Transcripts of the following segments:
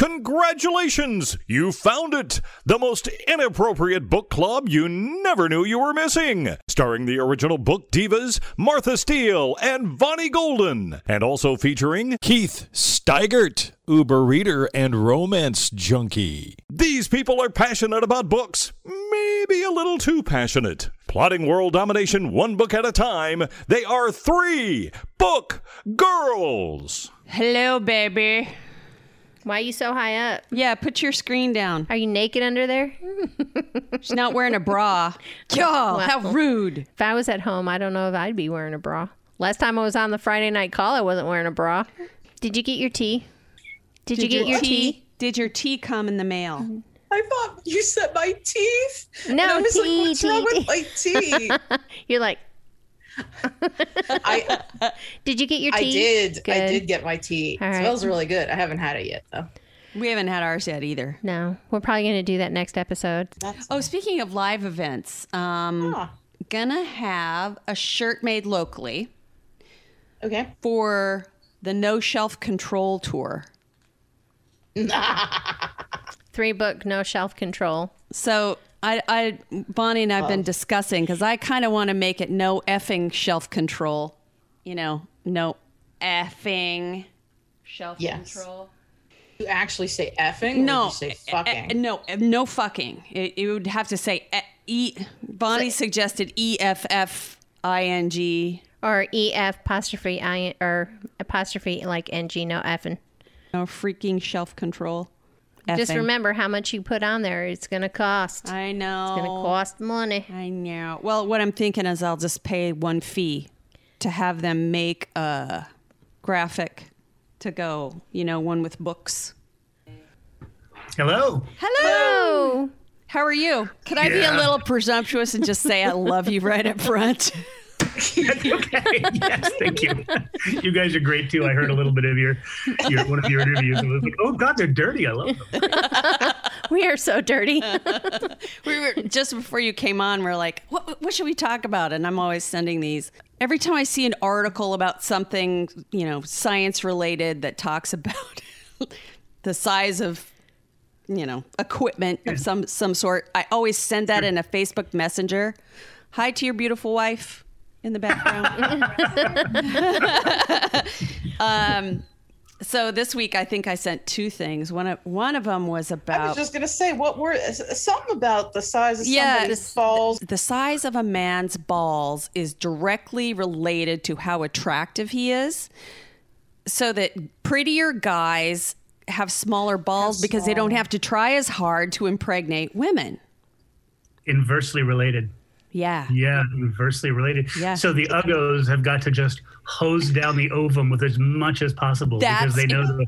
Congratulations! You found it! The most inappropriate book club you never knew you were missing. Starring the original book divas Martha Steele and Vonnie Golden. And also featuring Keith Steigert, Uber reader and romance junkie. These people are passionate about books, maybe a little too passionate. Plotting world domination one book at a time, they are three book girls. Hello, baby. Why are you so high up? Yeah, put your screen down. Are you naked under there? She's not wearing a bra. Y'all, how rude. If I was at home, I don't know if I'd be wearing a bra. Last time I was on the Friday night call, I wasn't wearing a bra. Did you get your tea? Did, you get your tea? Did your tea come in the mail? I thought you said my teeth. No, and I was tea, like, what's wrong tea, with my teeth? You're like, I did you get your I tea? did. I did get my tea. All It right. smells really good. I haven't had it yet though. We haven't had ours yet either. No, we're probably going to do that next episode. That's Oh, speaking of live events, um, Ah, gonna have a shirt made locally okay. for the No Shelf Control Tour. Three book, no shelf control. So I, I Bonnie and I've been discussing because I kind of want to make it no effing shelf control. You know, no effing shelf Yes. control. You actually say effing? Or No, You say fucking. eh, no, no fucking. It, it would have to say e. Bonnie suggested E F F I N G. Or EF apostrophe I or apostrophe like NG, no effing. No freaking shelf control. Just remember how much you put on there. It's going to cost. I know. It's going to cost money. I know. Well, what I'm thinking is I'll just pay one fee to have them make a graphic to go, you know, one with books. Hello. Hello. How are you? Could I be a little presumptuous and just say I love you right up front? okay. Yes, thank you. You guys are great too. I heard a little bit of your, your one of your interviews. And was like, oh God, they're dirty. I love them. we are so dirty. we were just before you came on. We're like, what, what should we talk about? And I'm always sending these. Every time I see an article about something, you know, science related that talks about the size of, you know, equipment of some some sort, I always send that in a Facebook Messenger. Hi to your beautiful wife in the background. um, so this week I think I sent two things. One of one of them was about I was just gonna say what were something about the size of Yeah, somebody's this- balls. the size of a man's balls is directly related to how attractive he is. So that prettier guys have smaller balls because they don't have to try as hard to impregnate women. Inversely related. Yeah. Yeah, inversely related. Yeah. So the uggos have got to just hose down the ovum with as much as possible because they know the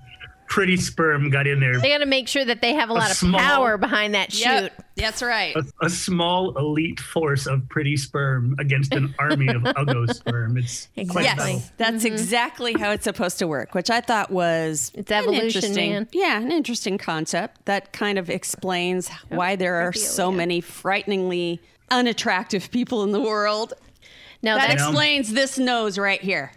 pretty sperm got in there. they got to make sure that they have a lot of small- power behind that shoot. Yep. That's right. A, a small elite force of pretty sperm against an army of uggo sperm. It's quite Exactly. subtle. Yes, that's mm-hmm. exactly how it's supposed to work, which I thought was It's evolution, interesting- man. Yeah, an interesting concept that kind of explains why there are so many frighteningly unattractive people in the world. No, That that's explains this nose right here.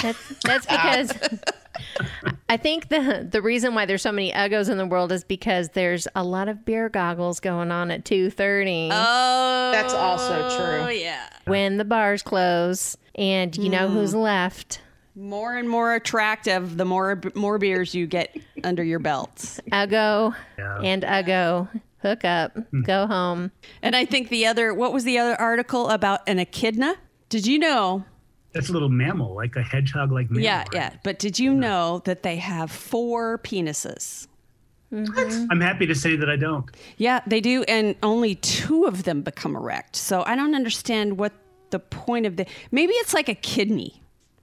That's that's because I think the the reason why there's so many uggos in the world is because there's a lot of beer goggles going on at two thirty Oh, That's also true. yeah. when the bars close, and you know who's hmm. left. More and more attractive the more more beers you get under your belts. Uggo Yeah. and Uggo hook up, hmm. go home. And I think the other what was the other article about an echidna? Did you know That's a little mammal, like a hedgehog like mammal. Yeah, right? yeah. But did you know that they have four penises? Mm-hmm. I'm happy to say that I don't. Yeah, they do, and only two of them become erect. So I don't understand what the point of the. Maybe it's like a kidney.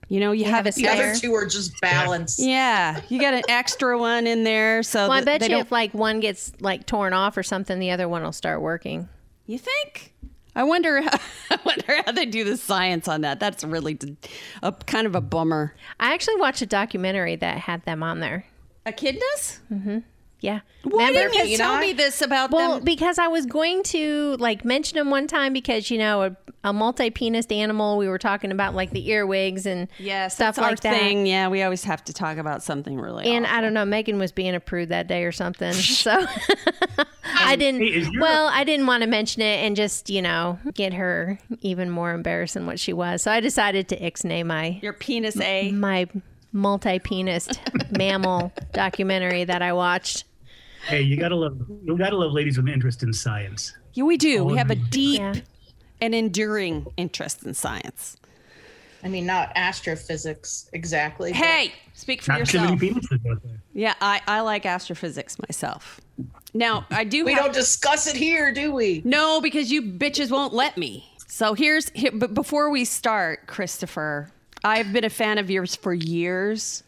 You know, you, have, have a it. The other two are just balanced. Yeah, you got an extra one in there. So Well, I bet they you don't- if like one gets like torn off or something, the other one will start working. you think. I wonder. How, I wonder how they do the science on that. That's really d- a kind of a bummer. I actually watched a documentary that had them on there. Echidnas? Mm-hmm. Yeah. Why Remember? didn't you tell Enoch? me this about Well, them? because I was going to like mention them one time because you know a, a multi-penised animal. We were talking about like the earwigs and Yes, stuff that's our like that. thing. Yeah, we always have to talk about something really. And awful. I don't know, Megan was being a prude that day or something. So I didn't. Hey, well, I didn't want to mention it and just you know get her even more embarrassed than what she was. So I decided to ixnay my your penis A. Eh? my multi-penised mammal documentary that I watched. Hey, you gotta love you gotta love ladies with an interest in science. Yeah, we do. We Oh, have a deep Yeah. and enduring interest in science. I mean, not astrophysics exactly. Hey, speak for Not too yourself. many penises out there. Yeah, I, I like astrophysics myself. Now, I do we have- don't discuss it here, do we? No, because you bitches won't let me. So here's here, but before we start, Christopher, I've been a fan of yours for years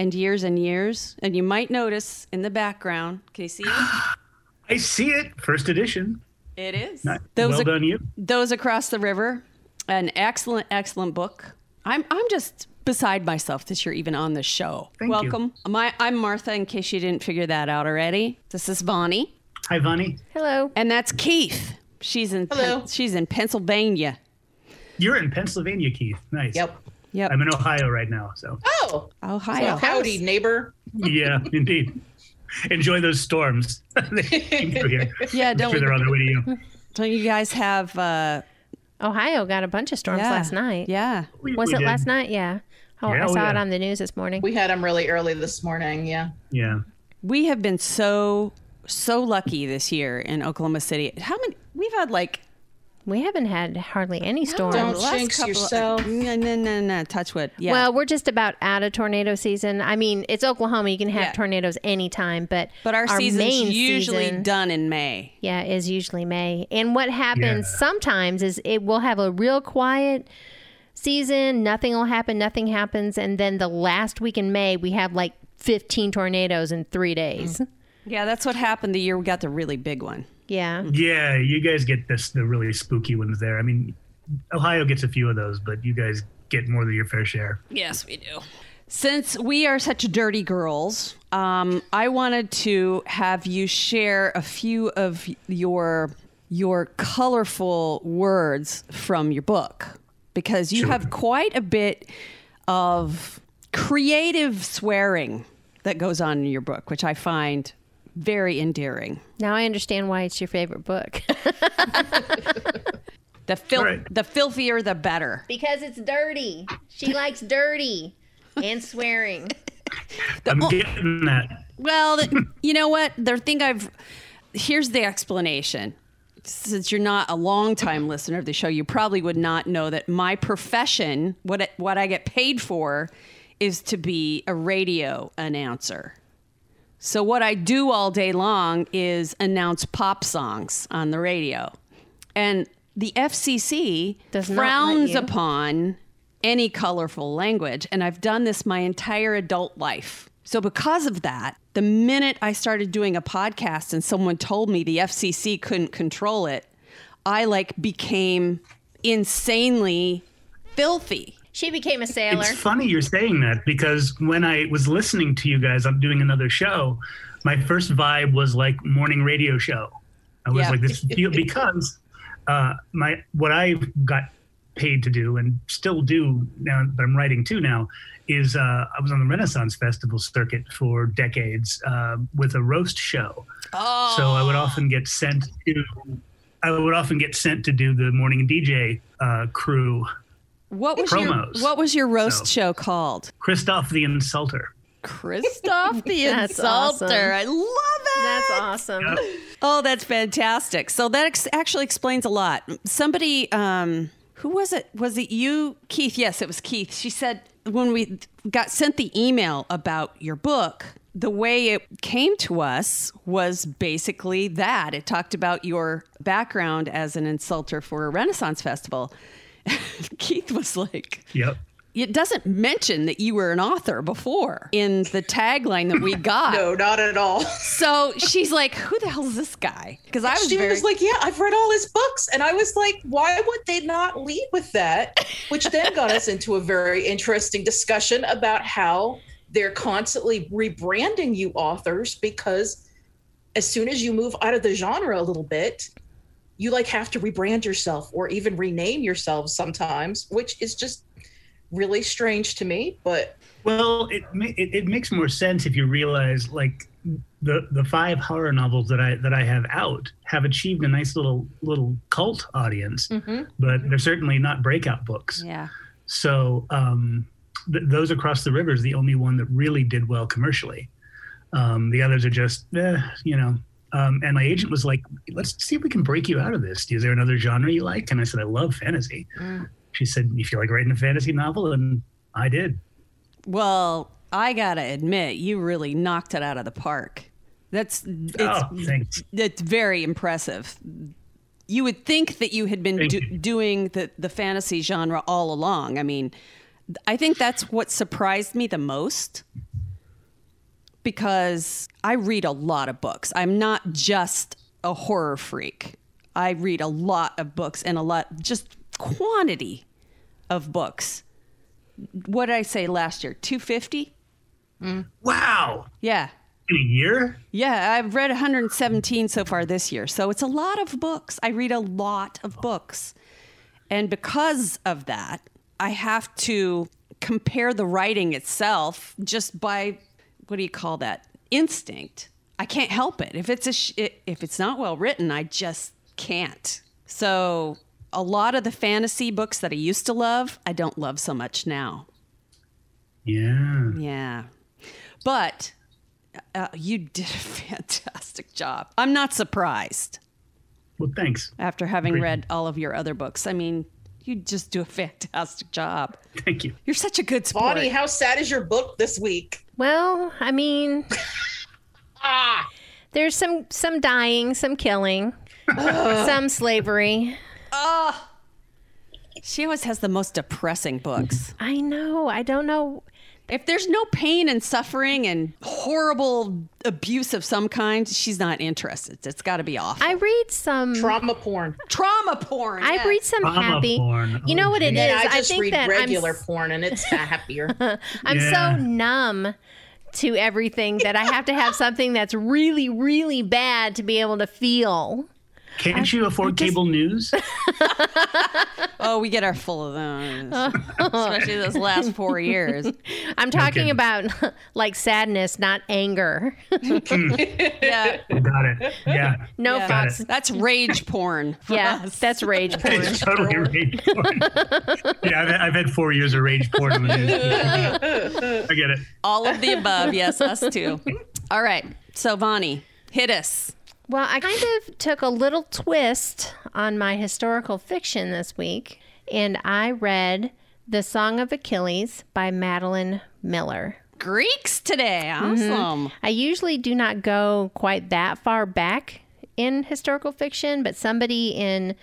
and years and years, and you might notice in the background. Can you see it? I see it. First edition. It is. Not- Those well ac- done, you. Those across the river, an excellent, excellent book. I'm I'm just beside myself that you're even on the show. Thank you. Welcome. My, I'm Martha. In case you didn't figure that out already, this is Bonnie, Hi, Bonnie. Hello. and that's Keith. She's in Hello. she's in Pennsylvania. You're in Pennsylvania, Keith. Nice. Yep. Yep. I'm in Ohio right now, so Oh, Ohio. well, howdy, neighbor. yeah, indeed. Enjoy those storms. they came through here. Yeah, don't sure they're on their way to you. don't you guys have? Uh, Ohio got a bunch of storms yeah. last night. Yeah. We- Was we it did. last night? Yeah. Oh, Yeah, I oh, saw it on the news this morning. We had them really early this morning. Yeah. Yeah. We have been so so lucky this year in Oklahoma City. How many? We've had like We haven't had hardly any storms. Don't the last jinx couple- yourself. No, no, no, no. Touch wood. Yeah. Well, we're just about out of tornado season. I mean, it's Oklahoma. You can have Yeah. tornadoes anytime, but but our, season's main usually season, done in May. Yeah, is usually May. And what happens Yeah. sometimes is it will have a real quiet season. Nothing will happen. Nothing happens, and then the last week in May we have like 15 tornadoes in three days. Mm. Yeah, that's what happened the year we got the really big one. Yeah. Yeah, you guys get this the really spooky ones there. I mean, Ohio gets a few of those, but you guys get more than your fair share. Yes, we do. Since we are such dirty girls, um, I wanted to have you share a few of your your colorful words from your book because you Sure. have quite a bit of creative swearing that goes on in your book, which I find very endearing. Now I understand why it's your favorite book. The fil- All right. the filthier the better. because it's dirty. She likes dirty and swearing. I'm getting that. Well, th- you know what? The thing I've here's the explanation. Since you're not a long-time listener of the show, you probably would not know that my profession, what what I get paid for, is to be a radio announcer. So what I do all day long is announce pop songs on the radio, and the FCC Does frowns upon any colorful language. And I've done this my entire adult life. So, because of that, the minute I started doing a podcast and someone told me the FCC couldn't control it, I like became insanely filthy. She became a sailor. It's funny you're saying that because when I was listening to you guys, I'm doing another show. My first vibe was like morning radio show. I was Yeah. like this because uh, my what I got paid to do and still do now that I'm writing too now is uh, I was on the Renaissance Festival circuit for decades uh, with a roast show. Oh. So I would often get sent to I would often get sent to do the morning DJ uh, crew. What was Promos. your What was your roast So- show called? Christoph the Insulter. Christoph the Insulter. awesome. I love it. That's awesome. Oh, that's fantastic. So that ex- actually explains a lot. Somebody, um, who was it? Was it you, Keith? Yes, it was Keith. She said when we got sent the email about your book, the way it came to us was basically that. It talked about your background as an insulter for a Renaissance festival. Keith was like, Yep. it doesn't mention that you were an author before in the tagline that we got. No, not at all. So she's like, "Who the hell is this guy?" Because I was she very was like, "Yeah, I've read all his books," and I was like, "Why would they not lead with that?" Which then got us into a very interesting discussion about how they're constantly rebranding you authors because as soon as you move out of the genre a little bit, you like have to rebrand yourself or even rename yourself sometimes, which is just really strange to me. But Well, it, it it makes more sense if you realize like the the five horror novels that I that I have out have achieved a nice little little cult audience, but they're certainly not breakout books. Yeah. So um, th- those across the river is the only one that really did well commercially. Um, the others are just, eh, you know. Um, and my agent was like, "Let's see if we can break you out of this. Is there another genre you like?" And I said, "I love fantasy." She said, "You feel like writing a fantasy novel?" And I did. Well, I gotta admit, you really knocked it out of the park. That's it's oh, thanks. it's very impressive. You would think that you had been do- you. doing the the fantasy genre all along. I mean, I think that's what surprised me the most because I read a lot of books. I'm not just a horror freak. I read a lot of books and a lot just quantity of books. What did I say last year? 250? Wow, Yeah. in a year? Yeah, I've read 117 so far this year. So it's a lot of books. I read a lot of books. And because of that, I have to compare the writing itself just by what do you call that? Instinct. I can't help it. If it's a sh- if it's not well written, I just can't. So a lot of the fantasy books that I used to love, I don't love so much now. Yeah. Yeah. But uh, you did a fantastic job. I'm not surprised Well, thanks. after having Great. read all of your other books. I mean, you just do a fantastic job. Thank you. You're such a good sport. Bonnie, how sad is your book this week? Well, I mean, Ah, there's some some dying, some killing, some slavery. she always has the most depressing books. I know. I don't know. If there's no pain and suffering and horrible abuse of some kind, she's not interested. It's got to be awful. I read some. trauma porn. Trauma porn. I yes. read some Trauma happy. porn. You know Oh, what it geez. is? I just think read that regular I'm, porn and it's happier. I'm Yeah. so numb to everything that I have to have something that's really, really bad to be able to feel. Can't you afford cable news? Oh, we get our full of those, especially those last four years. I'm talking Okay. about like sadness, not anger. Mm. Yeah, Got it. Yeah. No Yeah. Got fucks. it. that's rage porn. for Yeah, us. that's rage porn. It's totally rage porn. yeah, I've, I've had four years of rage porn in the news. I get it. all of the above. Yes, us too. All right, so Vonnie, hit us. Well, I kind of took a little twist on my historical fiction this week, and I read The Song of Achilles by Madeline Miller. Greeks today. Awesome. I usually do not go quite that far back in historical fiction, but somebody in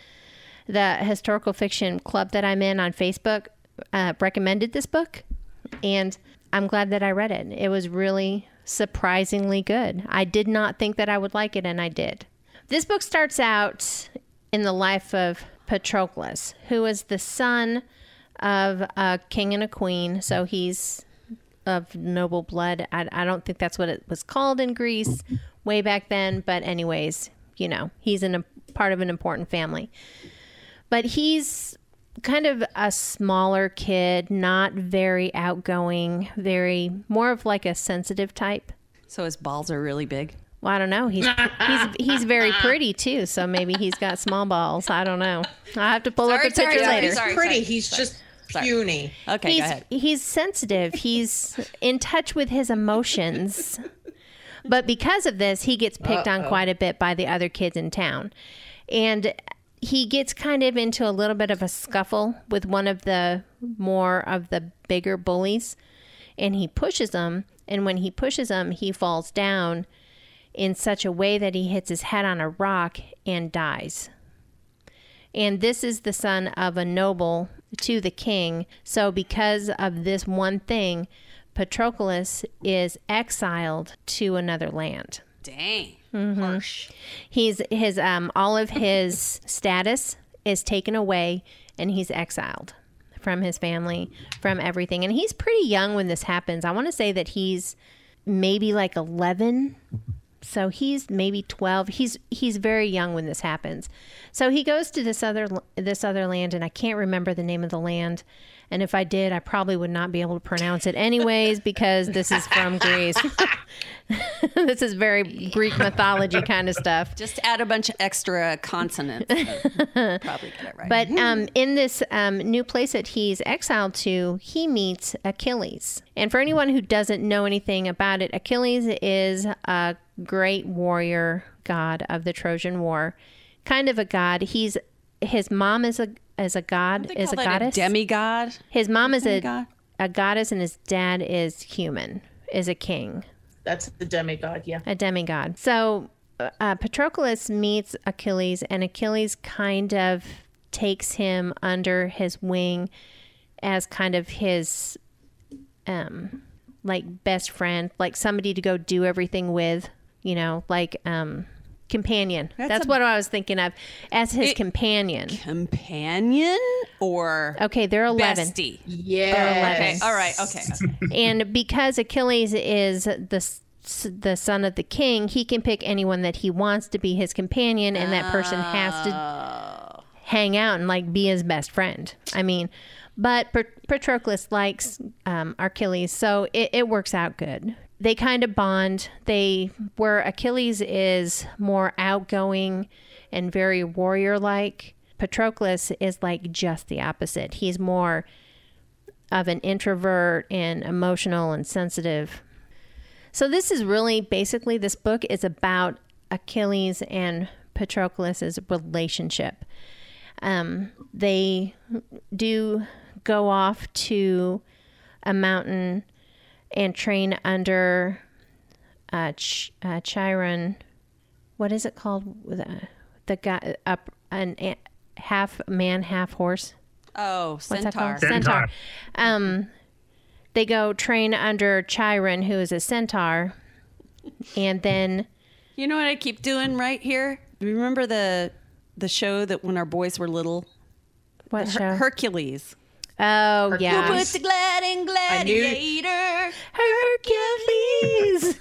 the historical fiction club that I'm in on Facebook uh, recommended this book, and I'm glad that I read it. It was really surprisingly good. I did not think that I would like it, and I did. This book starts out in the life of Patroclus, who is the son of a king and a queen. So he's of noble blood. I, I don't think that's what it was called in Greece way back then. But, anyways, you know, he's in a part of an important family. But he's kind of a smaller kid, not very outgoing, very more of like a sensitive type. So his balls are really big. Well, I don't know. He's he's he's very pretty too, so maybe he's got small balls. I don't know. I'll have to pull Sorry, up a picture sorry, later. He's pretty. sorry, He's sorry. just Sorry. puny. Okay, he's go ahead. he's sensitive. He's in touch with his emotions. But because of this, he gets picked on quite a bit by the other kids in town. And he gets kind of into a little bit of a scuffle with one of the more of the bigger bullies. And he pushes him. And when he pushes him, he falls down in such a way that he hits his head on a rock and dies. And this is the son of a noble to the king. So, because of this one thing, Patroclus is exiled to another land. Dang. Mm-hmm. Harsh. He's his um all of his status is taken away and he's exiled from his family, from everything. And he's pretty young when this happens. I want to say that he's maybe like 11 So he's maybe 12. He's he's very young when this happens. So he goes to this other this other land and I can't remember the name of the land. And if I did, I probably would not be able to pronounce it anyways because this is from Greece. this is very Greek mythology kind of stuff. Just add a bunch of extra consonants. Probably get it right. But um, in this um, new place that he's exiled to, he meets Achilles. And for anyone who doesn't know anything about it, Achilles is a great warrior god of the Trojan War, kind of a god. He's his mom is a is a god is a goddess. demigod. his mom is a a goddess, and his dad is human, is a king That's the demigod, yeah. a demigod. So uh, Patroclus meets Achilles, and Achilles kind of takes him under his wing as kind of his um like best friend, like somebody to go do everything with, you know, like um companion. That's, That's a- what I was thinking of as his It- companion. Companion or Okay, they're 11. bestie? Yeah. Okay. All right. Okay. and because Achilles is the the son of the king, he can pick anyone that he wants to be his companion, and that person has to hang out and like be his best friend. I mean, but Patroclus likes um, Achilles, so it, it works out good. They kind of bond. They where Achilles is more outgoing and very warrior like. Patroclus is like just the opposite. He's more of an introvert and emotional and sensitive. So this is really basically this book is about Achilles and Patroclus's relationship. Um, they do go off to a mountain and train under uh, Ch- uh, Chiron. What is it called? The, the guy up an a- half man, half horse. Oh, What's centaur. Centaur. Um, they go train under Chiron, who is a centaur, and then You know what I keep doing right here? Remember the the show that when our boys were little? what show? Hercules. Oh yeah, Hercules. the gliding knew- gladiator. Hercules.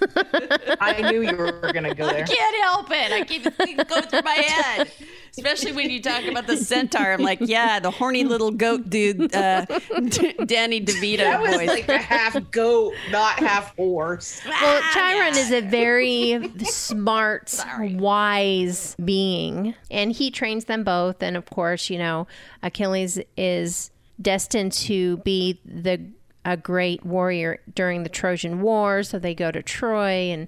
I knew you were going to go there. I can't help it. I keep it go through my head. Especially when you talk about the centaur. I'm like, yeah, the horny little goat dude, uh, Danny DeVito That was voice. like a half goat, not half horse. well, Chiron is a very smart, wise being, and he trains them both. And of course, you know, Achilles is destined to be the a great warrior during the Trojan War. So they go to Troy and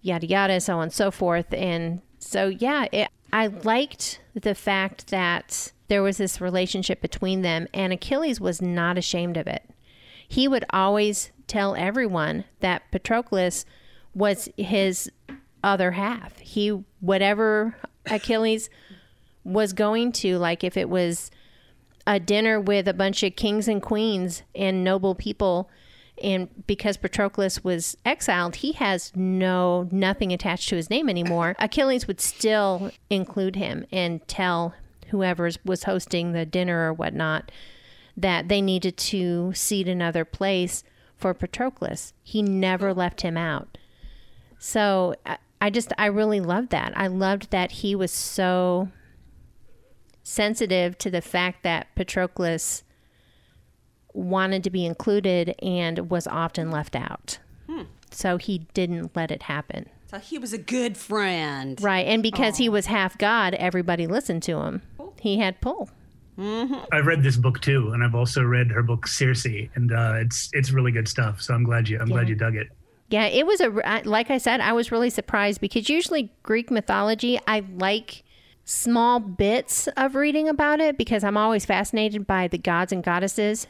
yada yada, so on and so forth. And so, yeah, it, I liked the fact that there was this relationship between them, and Achilles was not ashamed of it. He would always tell everyone that Patroclus was his other half. He, whatever Achilles was going to, like if it was a dinner with a bunch of kings and queens and noble people and because Patroclus was exiled, he has no nothing attached to his name anymore. Achilles would still include him and tell whoever was hosting the dinner or whatnot that they needed to seat another place for Patroclus. He never left him out. So I, I just I really loved that. I loved that he was so sensitive to the fact that Patroclus wanted to be included and was often left out. So he didn't let it happen. So he was a good friend. Right. And because he was half God, everybody listened to him. He had pull. I've read this book too, and I've also read her book Circe, and uh, it's it's really good stuff. So I'm glad you I'm glad you dug it. Yeah, it was a like I said, I was really surprised because usually Greek mythology, I like small bits of reading about it because I'm always fascinated by the gods and goddesses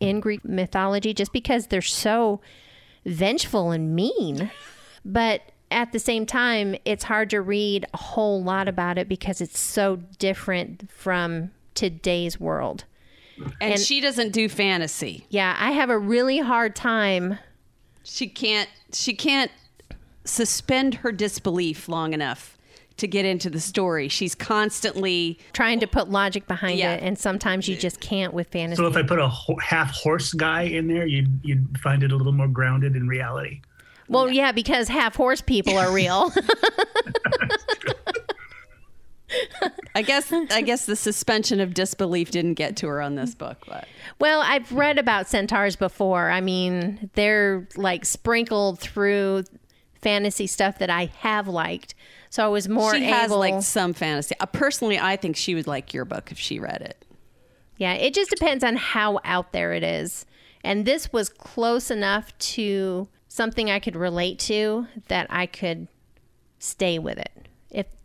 in Greek mythology just because they're so vengeful and mean. But at the same time, it's hard to read a whole lot about it because it's so different from today's world. And, And- she doesn't do fantasy. Yeah, I have a really hard time She can't she can't suspend her disbelief long enough to get into the story. She's constantly trying to put logic behind Yeah. it and sometimes you just can't with fantasy. So if I put a ho- half horse guy in there, you'd you'd find it a little more grounded in reality. Well, yeah, because half horse people are real. I guess I guess the suspension of disbelief didn't get to her on this book, but well, I've read about centaurs before. I mean, they're like sprinkled through fantasy stuff that I have liked. So I was more she able. has like some fantasy. Uh, personally, I think she would like your book if she read it. Yeah, it just depends on how out there it is. And this was close enough to something I could relate to that I could stay with it.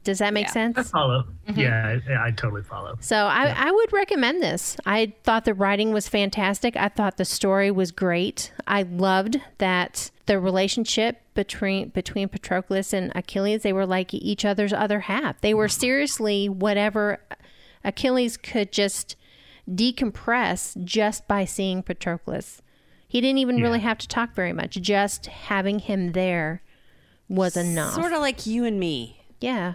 If does that make Yeah. sense? I follow. Mm-hmm. Yeah, I, I totally follow. So I, I would recommend this. I thought the writing was fantastic. I thought the story was great. I loved that the relationship between between Patroclus and Achilles, they were like each other's other half. They were seriously whatever Achilles could just decompress just by seeing Patroclus. He didn't even really have to talk very much. Just having him there was enough. Sort of like you and me. yeah.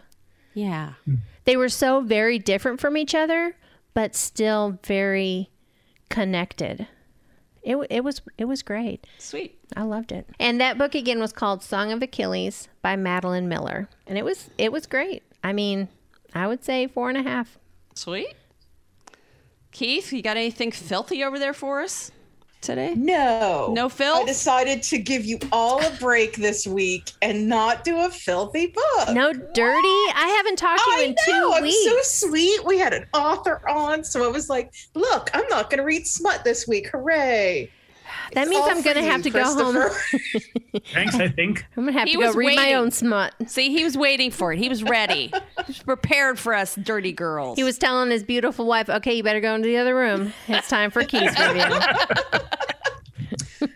Yeah. Hmm. They were so very different from each other, but still very connected. It, it was it was great. Sweet. I loved it. And that book again was called Song of Achilles by Madeline Miller, and it was it was great. I mean, I would say four and a half. Sweet. Keith, you got anything filthy over there for us today? No. No filth? I decided to give you all a break this week and not do a filthy book. No dirty. I haven't talked to you I in know. two I'm weeks. so sweet. We had an author on, so I was like, "Look, I'm not going to read smut this week. Hooray!" That means I'm gonna have to go home. Thanks, I think. I'm gonna have He to go was read my own smut. See, he was waiting for it. He was ready. he was prepared for us dirty girls. He was telling his beautiful wife, "Okay, you better go into the other room. It's time for Keith's review."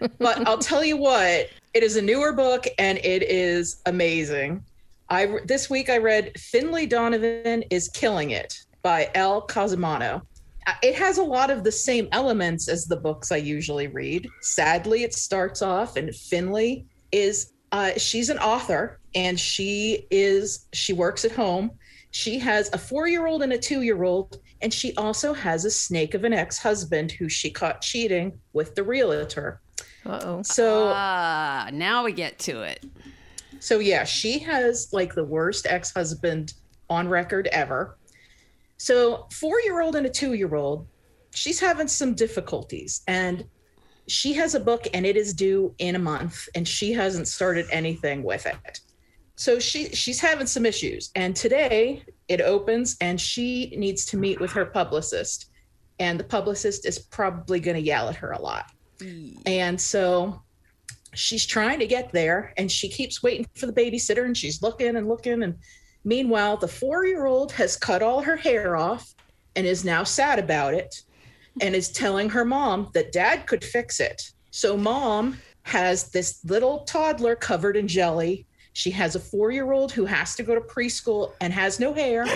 but I'll tell you what, it is a newer book and it is amazing. I this week I read Finley Donovan is Killing It by Elle Cosimano. Uh, It has a lot of the same elements as the books I usually read. Sadly, it starts off and Finley is uh, she's an author and she is she works at home. She has a four-year-old and a two-year-old, and she also has a snake of an ex-husband who she caught cheating with the realtor. Uh oh. So Ah, now we get to it. so yeah, she has like the worst ex-husband on record ever. So 4-year-old and a 2-year-old, she's having some difficulties and she has a book and it is due in a month and she hasn't started anything with it. So she she's having some issues and today it opens and she needs to meet with her publicist and the publicist is probably going to yell at her a lot. And so she's trying to get there and she keeps waiting for the babysitter and she's looking and looking and meanwhile the 4-year-old has cut all her hair off and is now sad about it and is telling her mom that dad could fix it. So mom has this little toddler covered in jelly. She has a 4-year-old who has to go to preschool and has no hair.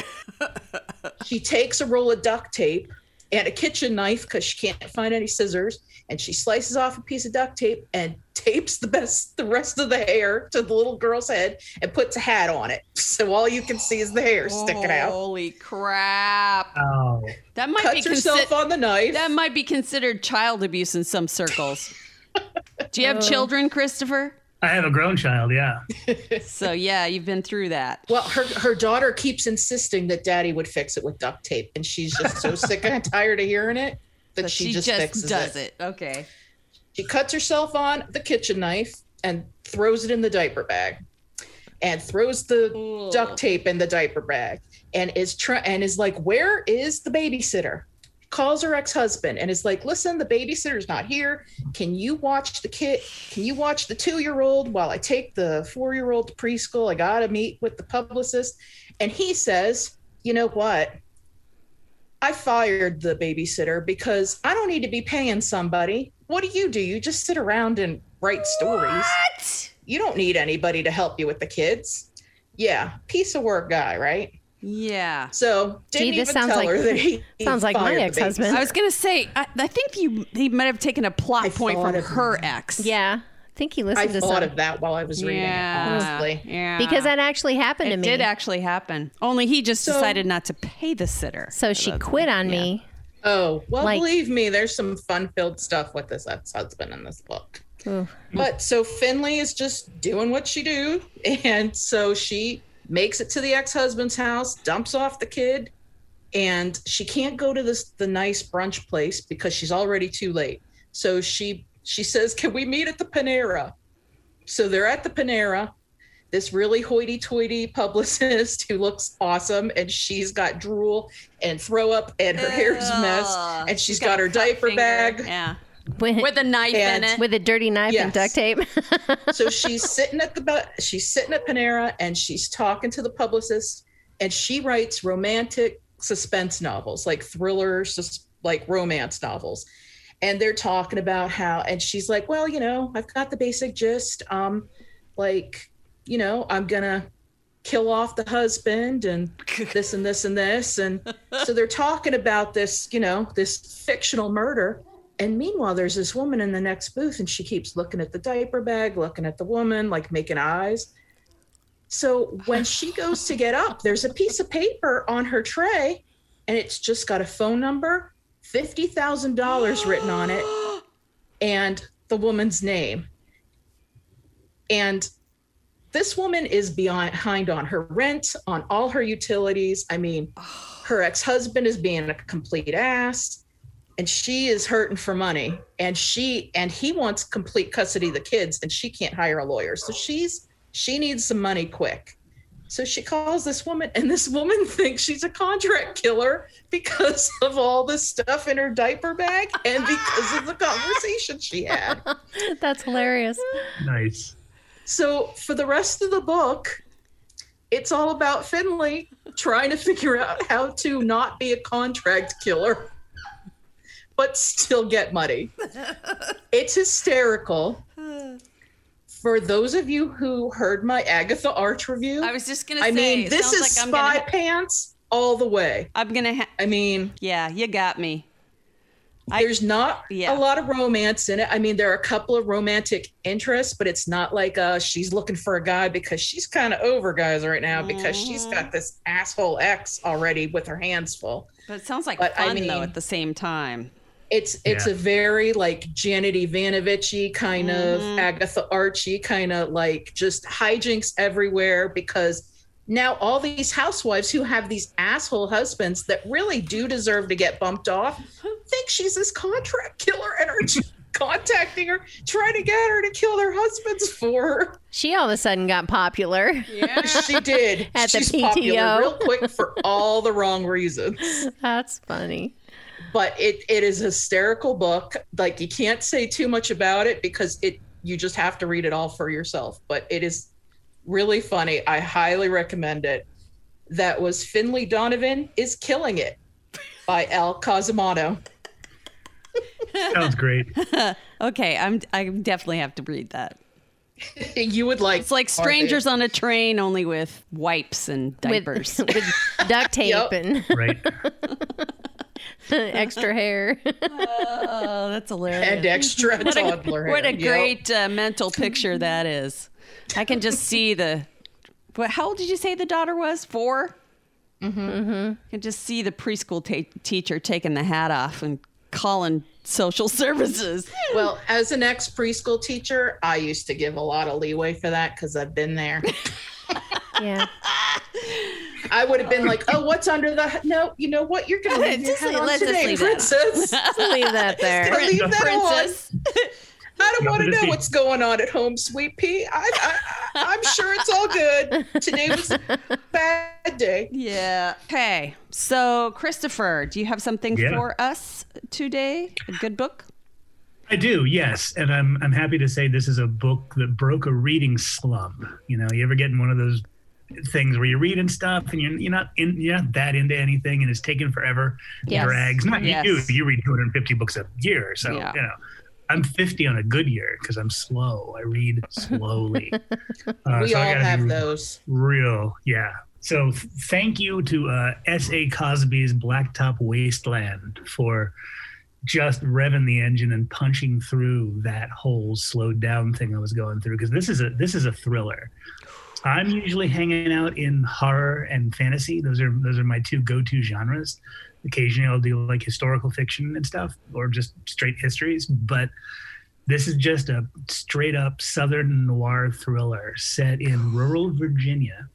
she takes a roll of duct tape and a kitchen knife because she can't find any scissors and she slices off a piece of duct tape and tapes the best the rest of the hair to the little girl's head and puts a hat on it so all you can see is the hair sticking out Holy crap! Oh, That might cuts be herself considered. on the knife That might be considered child abuse in some circles. Do you have uh. children, Christopher? I have a grown child. Yeah. So yeah, you've been through that. well her her daughter keeps insisting that daddy would fix it with duct tape and she's just so sick and tired of hearing it that So she, she just, just fixes does it. it. Okay. She cuts herself on the kitchen knife and throws it in the diaper bag, and throws the duct tape in the diaper bag, and is try- and is like, "Where is the babysitter?" Calls her ex-husband and is like, "Listen, the babysitter's not here. Can you watch the kid? Can you watch the two-year-old while I take the four-year-old to preschool? I gotta meet with the publicist." And he says, "You know what?" I fired the babysitter because I don't need to be paying somebody. What do you do? You just sit around and write stories. What? You don't need anybody to help you with the kids. Yeah, piece of work guy, right? Yeah. So didn't Gee, this even sounds tell like- her that he sounds like my ex-husband. I was gonna say, I, I think you he might have taken a plot I point from her that. ex. Yeah, I think he I listened to thought some of that while I was reading Yeah. it, honestly. Yeah. because that actually happened it to me. It did actually happen. Only he just So- decided not to pay the sitter. so she quit on me. Oh, well, Like- believe me, there's some fun filled stuff with this ex husband in this book. But so Finley is just doing what she do, and so she makes it to the ex-husband's house, dumps off the kid, and she can't go to this the nice brunch place because she's already too late. So she she says, "Can we meet at the Panera?" So they're at the Panera. This really hoity-toity publicist who looks awesome, and she's got drool and throw up, and her hair's a mess, and she's got, a her diaper finger. bag. Yeah. With, With a knife And- in it. with a dirty knife and duct tape. so she's sitting at the she's sitting at Panera and she's talking to the publicist and she writes romantic suspense novels like thrillers sus- like romance novels. And they're talking about how and she's like well you know I've got the basic gist. Um like you know I'm going to kill off the husband and this and this and this. And so they're talking about this you know this fictional murder and meanwhile there's this woman in the next booth and she keeps looking at the diaper bag looking at the woman like making eyes. So when she goes to get up there's a piece of paper on her tray and it's just got a phone number $50000 written on it and the woman's name. And this woman is behind on her rent, on all her utilities. I mean, her ex husband is being a complete ass, and she is hurting for money. And she and he wants complete custody of the kids, and she can't hire a lawyer. So she's she needs some money quick. So she calls this woman, and this woman thinks she's a contract killer because of all the stuff in her diaper bag and because of the conversation she had. That's hilarious. Nice. So for the rest of the book, it's all about Finley trying to figure out how to not be a contract killer, but still get money. It's hysterical. For those of you who heard my Agatha Arch review, I was just gonna I say. mean, this is like spy gonna, pants all the way. I'm gonna. Ha- I mean, yeah, you got me. I- there's not yeah. a lot of romance in it. I mean, there are a couple of romantic interests, but it's not like uh, she's looking for a guy because she's kind of over guys right now because she's Mm-hmm. got this asshole ex already with her hands full. But it sounds like But I fun though at the same time. It's it's Yeah. a very like Janet Evanovich kind of Mhm. Agatha Archie kind of like just hijinks everywhere because now all these housewives who have these asshole husbands that really do deserve to get bumped off think she's this contract killer and are contacting her trying to get her to kill their husbands for her. She all of a sudden got popular. Yeah. She did. At the she's PTO. popular real quick for all the wrong reasons. That's funny. But it it is a hysterical book. Like you can't say too much about it because it you just have to read it all for yourself. But it is really funny. I highly recommend it. That was Finley Donovan is killing it by Al Cosimano. Sounds great. Okay, I'm. I definitely have to read that. you would like It's like strangers on a train, only with wipes and diapers. With, with duct tape Yep. and Right. extra hair. oh, that's hilarious. and extra toddler hair. What a hair. Yep. great uh, mental picture that is. I can just see the. What? How old did you say the daughter was? 4 Mm-hmm. mm-hmm. You can just see the preschool ta- teacher taking the hat off and calling social services. Well, as an ex preschool teacher, I used to give a lot of leeway for that because I've been there. yeah. I would have been like, "Oh, what's under the no? You know what? You're gonna leave your Just head leave- on let's today, leave that princess. Just leave that there. Gonna leave that on. Princess. I don't want to know what's going on at home, sweet pea. I, I, I, I'm sure it's all good. Today was a bad day. Yeah. Okay. So, Christopher, do you have something Yeah. for us today? A good book? I do, yes, and I'm I'm happy to say this is a book that broke a reading slump. You know, you ever get in one of those things where you're reading stuff and you're you're not in you're not that into anything and it's taking forever, Yes. drags. Not Yes. you, you read 250 books a year, so Yeah. you know. I'm 50 on a good year because I'm slow. I read slowly. Uh, we so all gotta have those. Real, yeah. So th- thank you to uh, S.A. Cosby's Blacktop Wasteland for just revving the engine and punching through that whole slowed down thing I was going through because this is a this is a thriller. I'm usually hanging out in horror and fantasy. Those are those are my two go-to genres. Occasionally I'll do like historical fiction and stuff or just straight histories, but This is just a straight up Southern noir thriller set in rural Virginia.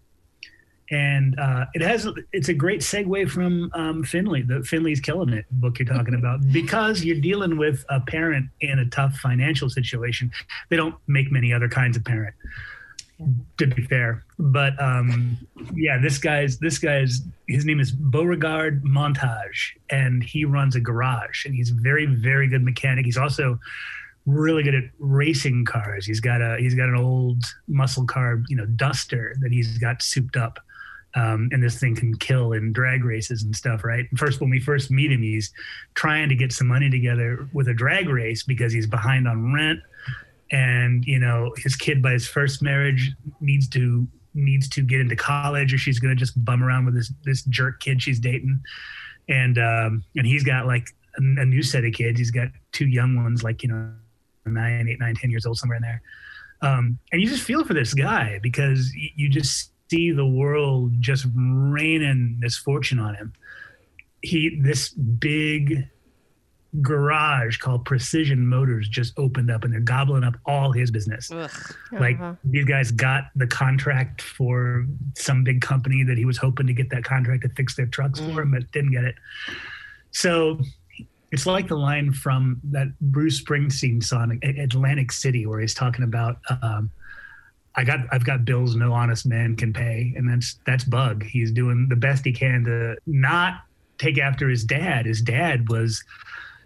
And uh, it has it's a great segue from um, Finley, the Finley's Killing It book you're talking about, because you're dealing with a parent in a tough financial situation. They don't make many other kinds of parent to be fair. But um, yeah, this guy's this guy's his name is Beauregard Montage, and he runs a garage, and he's very very good mechanic. He's also really good at racing cars. He's got a he's got an old muscle car, you know, Duster that he's got souped up. Um, and this thing can kill in drag races and stuff, right? First, when we first meet him, he's trying to get some money together with a drag race because he's behind on rent and you know his kid by his first marriage needs to needs to get into college or she's to just bum around with this this jerk kid she's dating. And um and he's got like a, a new set of kids. He's got two young ones like you know nine eight nine ten years old somewhere in there. Um and you just feel for this guy because you just see the world just raining misfortune on him. He this big garage called Precision Motors just opened up and they're gobbling up all his business. Ugh. Like Uh-huh. these guys got the contract for some big company that he was hoping to get that contract to fix their trucks for him, but didn't get it. So it's like the line from that Bruce Springsteen song Atlantic City where he's talking about um, I got I've got bills no honest man can pay and that's that's Bug. He's doing the best he can to not take after his dad. His dad was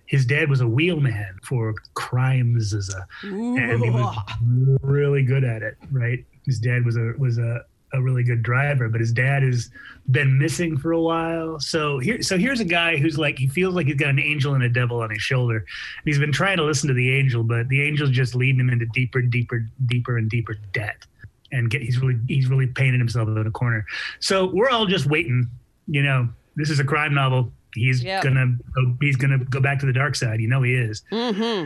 his dad was a wheelman for crimes as a and he was really good at it right? His dad was a was a, a really good driver but his dad has been missing for a while. So here so here's a guy who's like he feels like he's got an angel and a devil on his shoulder. And he's been trying to listen to the angel but the angel's just leading him into deeper deeper deeper and deeper debt. And get, he's really he's really painting himself in a corner. So we're all just waiting you know this is a crime novel he's Yep. gonna go, he's gonna go back to the dark side. You know he is. Mm-hmm.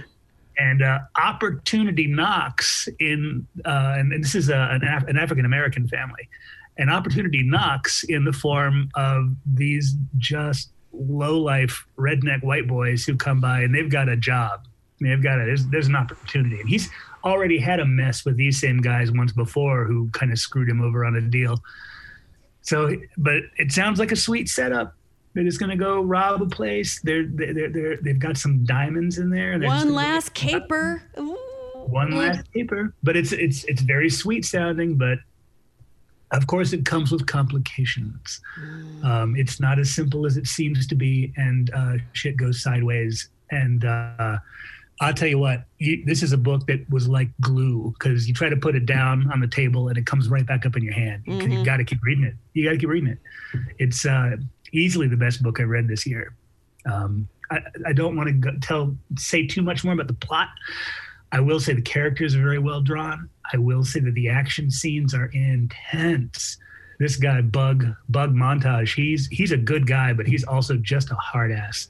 and uh, opportunity knocks in uh, and, and this is a, an, Af- an african american family. And opportunity knocks in the form of these just low life redneck white boys who come by and they've got a job. They've got a there's, there's an opportunity. And he's already had a mess with these same guys once before who kind of screwed him over on a deal. So but it sounds like a sweet setup they're just gonna go rob a place. They're they're they're they've got some diamonds in there. They're One last caper. Ooh. one last caper. but it's it's it's very sweet sounding but of course it comes with complications um, it's not as simple as it seems to be and uh, shit goes sideways and uh, i'll tell you what you, this is a book that was like glue because you try to put it down on the table and it comes right back up in your hand you, you got to keep reading it you got to keep reading it it's uh, easily the best book i read this year um, I, I don't want to tell say too much more about the plot I will say the characters are very well drawn. I will say that the action scenes are intense. This guy, Bug Bug Montage, he's he's a good guy, but he's also just a hard ass.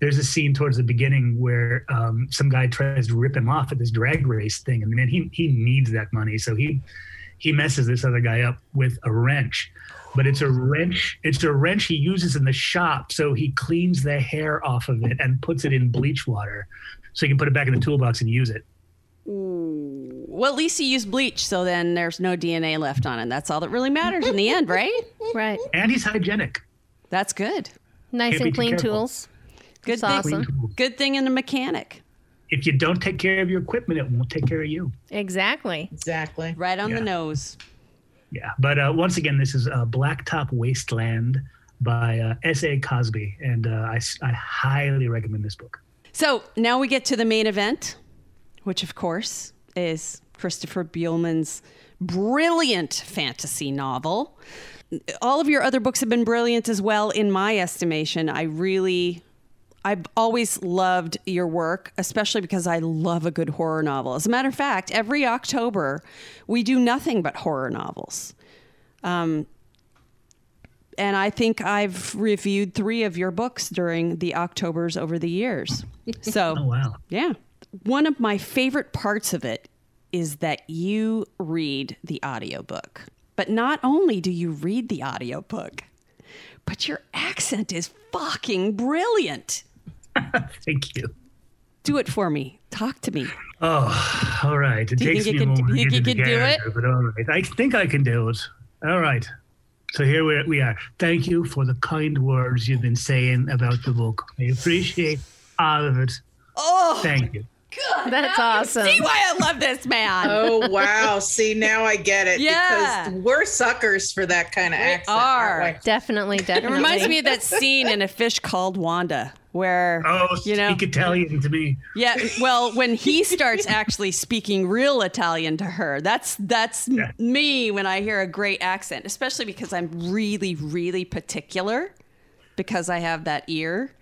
There's a scene towards the beginning where um, some guy tries to rip him off at this drag race thing, and man, he he needs that money, so he he messes this other guy up with a wrench. But it's a wrench. It's a wrench he uses in the shop, so he cleans the hair off of it and puts it in bleach water, so he can put it back in the toolbox and use it. Well, at least he used bleach, so then there's no DNA left on it. That's all that really matters in the end, right? Right. and he's hygienic. That's good. Nice Can't and clean tools. Good That's thing. awesome. Good thing in a mechanic. If you don't take care of your equipment, it won't take care of you. Exactly. Exactly. Right on the nose. Yeah, but uh, once again, this is uh, Blacktop Wasteland by uh, S. A. Cosby, and uh, I, I highly recommend this book. So now we get to the main event, which of course is Christopher Buehlman's brilliant fantasy novel. All of your other books have been brilliant as well, in my estimation. I really, I've always loved your work, especially because I love a good horror novel. As a matter of fact, every October we do nothing but horror novels. Um, and I think I've reviewed three of your books during the Octobers over the years. So, Oh wow! yeah. One of my favorite parts of it is that you read the audiobook. But not only do you read the audiobook, but your accent is fucking brilliant. Thank you. Do it for me. Talk to me. Oh, all right. It Do you takes think me you a can- moment you think you can do it? but all right. I think I can do it. All right. So here we, we are. Thank you for the kind words you've been saying about the book. I appreciate all of it. Oh, Thank you. That's awesome. see why I love this man. Oh wow! See now I get it. Yeah. because we're suckers for that kind of accent. are. aren't we? Definitely, It reminds me of that scene in A Fish Called Wanda, where Oh, you know, speak Italian to me. yeah. Well, when he starts actually speaking real Italian to her, that's that's Yeah. me when I hear a great accent, especially because I'm really, really particular because I have that ear.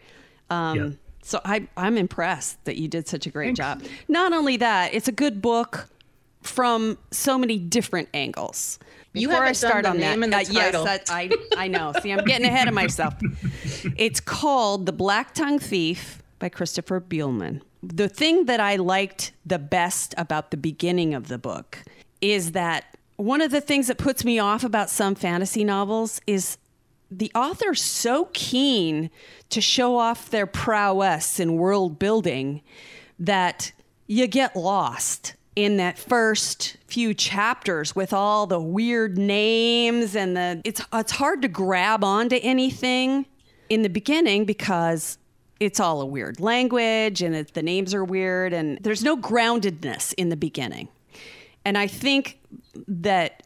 Um, Yeah. So I, I'm impressed that you did such a great job. Not only that, it's a good book from so many different angles. You Before I haven't done start on that, uh, yes, that, I I know. See, I'm getting ahead of myself. It's called The Blacktongue Thief by Christopher Buehlman. The thing that I liked the best about the beginning of the book is that one of the things that puts me off about some fantasy novels is the author's so keen to show off their prowess in world building that you get lost in that first few chapters with all the weird names and the it's it's hard to grab onto anything in the beginning because it's all a weird language and it, the names are weird and there's no groundedness in the beginning. And I think that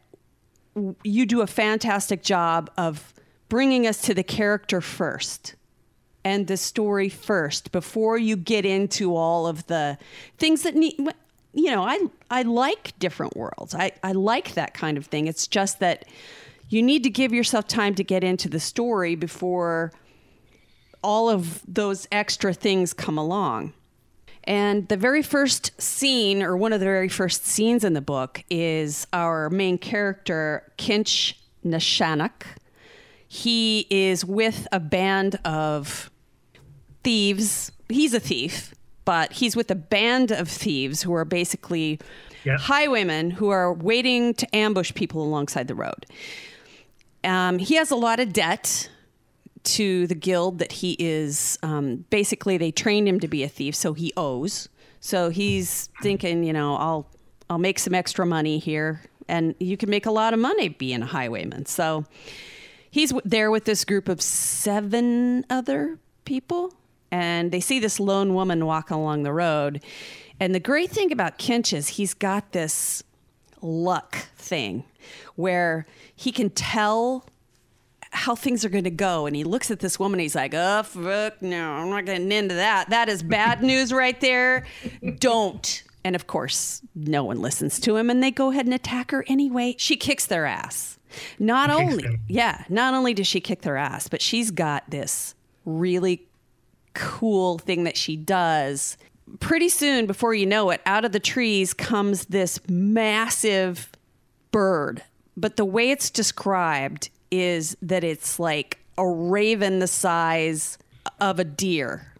you do a fantastic job of bringing us to the character first and the story first before you get into all of the things that need you know i i like different worlds i i like that kind of thing it's just that you need to give yourself time to get into the story before all of those extra things come along and the very first scene, or one of the very first scenes in the book, is our main character, Kinch Na Shannack. He is with a band of thieves. He's a thief, but he's with a band of thieves who are basically Yeah. highwaymen who are waiting to ambush people alongside the road. Um, he has a lot of debt to the guild that he is um, basically they trained him to be a thief so he owes so he's thinking you know i'll i'll make some extra money here and you can make a lot of money being a highwayman so he's w- there with this group of seven other people and they see this lone woman walking along the road and the great thing about kinch is he's got this luck thing where he can tell how things are going to go. And he looks at this woman. He's like, oh, fuck, no, I'm not getting into that. That is bad news right there. Don't. And of course, no one listens to him and they go ahead and attack her anyway. She kicks their ass. Not only, them. yeah, not only does she kick their ass, but she's got this really cool thing that she does. Pretty soon, before you know it, out of the trees comes this massive bird. But the way it's described is that it's like a raven the size of a deer.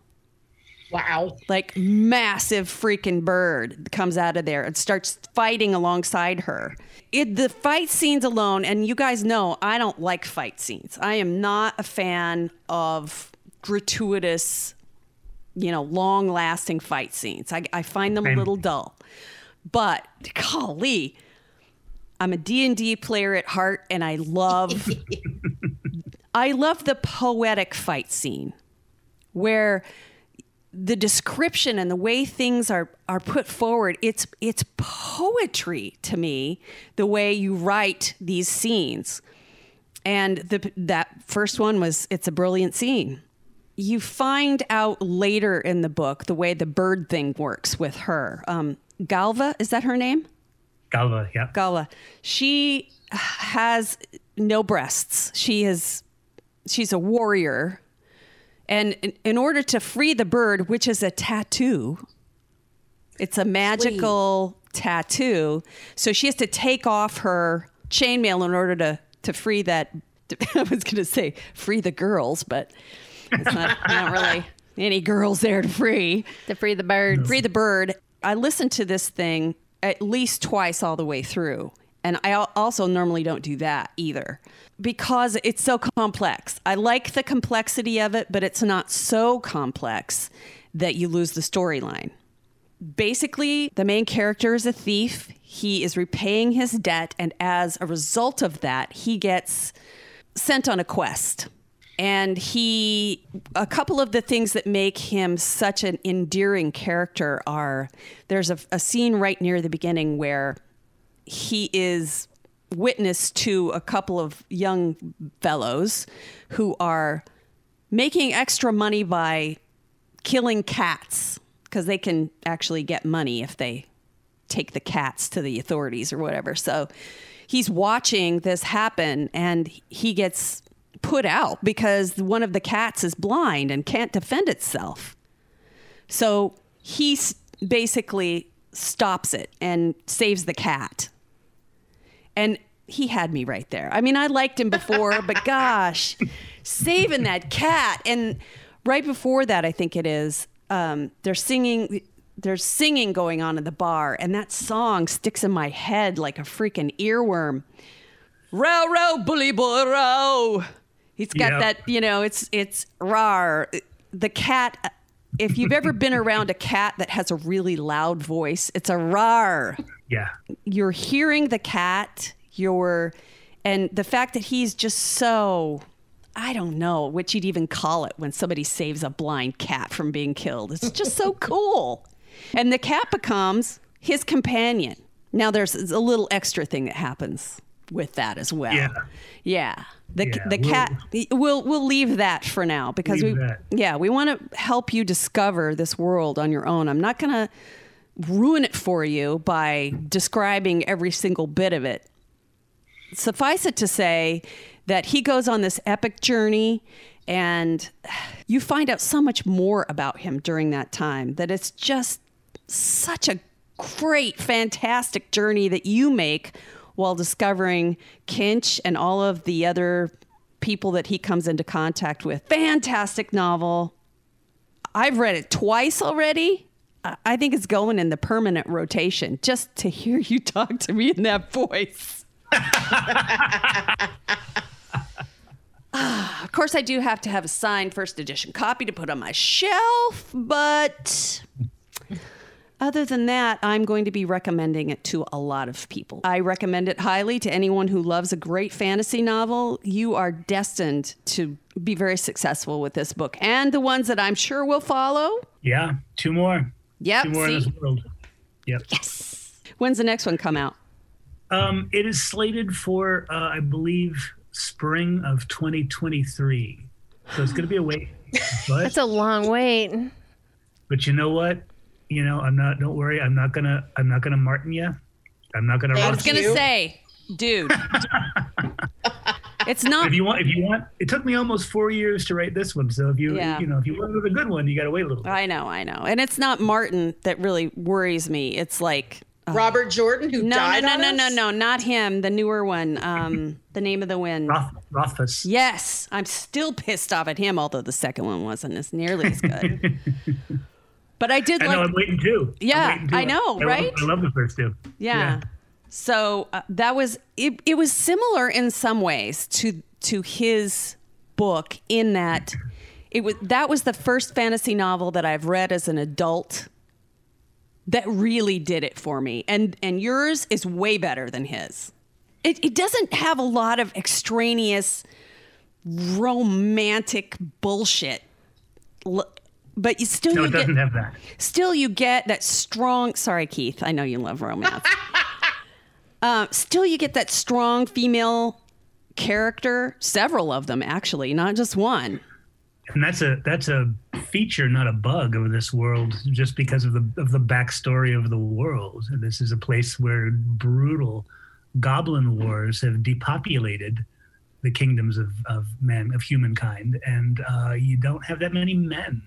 Wow. Like massive freaking bird comes out of there and starts fighting alongside her. It, the fight scenes alone, and you guys know I don't like fight scenes. I am not a fan of gratuitous, you know, long lasting fight scenes. I, I find them a little dull. But golly, I'm a D&D player at heart and I love I love the poetic fight scene where the description and the way things are are put forward it's it's poetry to me the way you write these scenes and the that first one was it's a brilliant scene you find out later in the book the way the bird thing works with her um, galva is that her name Galva, yeah. Gala. She has no breasts. She is she's a warrior. And in, in order to free the bird, which is a tattoo, it's a magical tattoo. So she has to take off her chainmail in order to to free that I was going to say free the girls, but it's not, not really any girls there to free to free the birds. free the bird. I listened to this thing at least twice all the way through. And I also normally don't do that either because it's so complex. I like the complexity of it, but it's not so complex that you lose the storyline. basically, the main character is a thief. He is repaying his debt, and as a result of that, he gets sent on a quest. And he, a couple of the things that make him such an endearing character are there's a, a scene right near the beginning where he is witness to a couple of young fellows who are making extra money by killing cats because they can actually get money if they take the cats to the authorities or whatever. So he's watching this happen and he gets put out because one of the cats is blind and can't defend itself. So he s- basically stops it and saves the cat. And he had me right there. I mean, I liked him before, but gosh, saving that cat. And right before that, I think it is, um, they're singing. There's singing going on in the bar, and that song sticks in my head like a freaking earworm. Row, row, bully boy, row. He's got Yep. that, you know, it's it's rar. The cat. If you've ever been around a cat that has a really loud voice, it's a rar Yeah. you're hearing the cat you're and the fact that he's just so i don't know what you'd even call it when somebody saves a blind cat from being killed it's just so cool and the cat becomes his companion now there's a little extra thing that happens with that as well Yeah. yeah the, Yeah, the we'll- cat we'll we'll leave that for now because we that. yeah we want to help you discover this world on your own i'm not going to ruin it for you by describing every single bit of it. Suffice it to say that he goes on this epic journey and you find out so much more about him during that time that it's just such a great, fantastic journey that you make while discovering Kinch and all of the other people that he comes into contact with. Fantastic novel. I've read it twice already. I- think it's going in the permanent rotation just to hear you talk to me in that voice. Ah, of course, I do have to have a signed first edition copy to put on my shelf, but other than that, I'm going to be recommending it to a lot of people. I recommend it highly to anyone who loves a great fantasy novel. You are destined to be very successful with this book and the ones that I'm sure will follow. Yeah. Two more. Yep. Two more in see? this world. Yep. Yes. When's the next one come out? Um, it is slated for, uh, I believe, spring of 2023. So it's going to be a wait. But That's a long wait. but you know what? You know, I'm not. Don't worry. I'm not gonna. I'm not gonna Martin you. I'm not gonna. I was going to you. say, dude, it's not. If you want, if you want, it took me almost four years to write this one. So if you, Yeah. you know, if you want a good one, you got to wait a little. bit. I know, I know. And it's not Martin that really worries me. It's like, Robert Jordan, who no, no, died no, on no, no, us? no, not him. The newer one, um, The Name of the Wind. Roth, Rothfuss. Yes, I'm still pissed off at him, although the second one wasn't as nearly as good. but I did I like, know. I'm waiting too. Yeah, waiting too. I know, love- right? I love the first two. yeah. So uh, that was it. It was similar in some ways to to his book in that it was that was the first fantasy novel that I've read as an adult that really did it for me. And and yours is way better than his. It it doesn't have a lot of extraneous romantic bullshit. But you still No, you it get doesn't have that. still you get that strong sorry keith i know you love romance uh, still you get that strong female character several of them actually not just one and that's a that's a feature, not a bug of this world, just because of the of the backstory of the world. And this is a place where brutal goblin wars have depopulated the kingdoms of of men of humankind, and uh, you don't have that many men.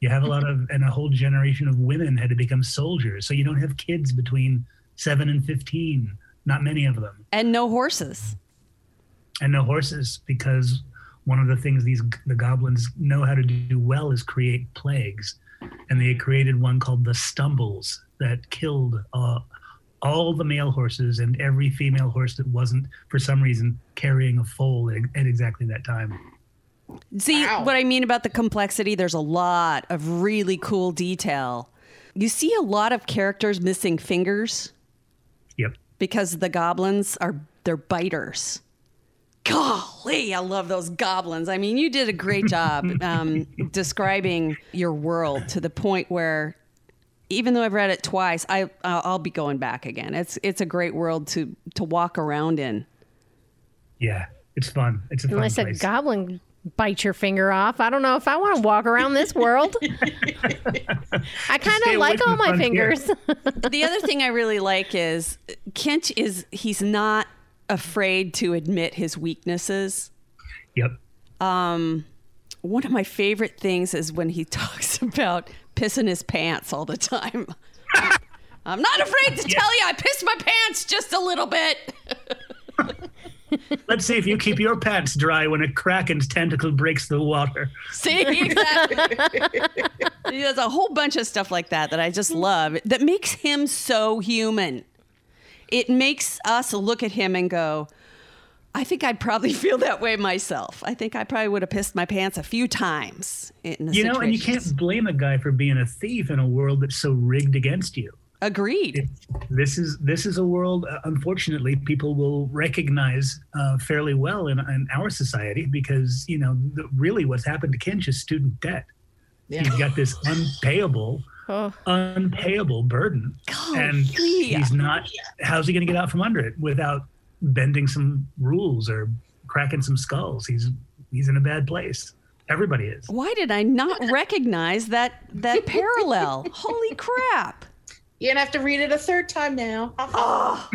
You have a lot of, and a whole generation of women had to become soldiers. So you don't have kids between seven and fifteen. Not many of them and no horses and no horses because one of the things these the goblins know how to do well is create plagues and they created one called the stumbles that killed uh, all the male horses and every female horse that wasn't for some reason carrying a foal at, at exactly that time see Wow. what i mean about the complexity there's a lot of really cool detail You see a lot of characters missing fingers Yep. because the goblins are they're biters. Golly, I love those goblins. I mean, you did a great job um, describing your world to the point where, even though I've read it twice, I I'll I'll be going back again. It's it's a great world to to walk around in. Yeah. It's fun. It's a fun Unless a place. goblin bites your finger off. I don't know if I want to walk around this world. I kind of like all my fingers. the other thing I really like is Kinch is he's not afraid to admit his weaknesses. Yep. Um, one of my favorite things is when he talks about pissing his pants all the time. I'm not afraid to tell you I pissed my pants just a little bit. Let's see if you keep your pants dry when a kraken's tentacle breaks the water. See, exactly. There's a whole bunch of stuff like that that I just love that makes him so human. It makes us look at him and go, I think I'd probably feel that way myself. I think I probably would have pissed my pants a few times in the You know, and you can't blame a guy for being a thief in a world that's so rigged against you. Agreed. This is this is a world, uh, unfortunately, people will recognize uh, fairly well in, in our society because you know the, really what's happened to Kinch is student debt. Yeah. He's got this unpayable, Oh. unpayable burden, and Golly. he's not. How's he going to get out from under it without bending some rules or cracking some skulls? He's he's in a bad place. Everybody is. Why did I not recognize that that parallel? Holy crap! You're gonna have to read it a third time now.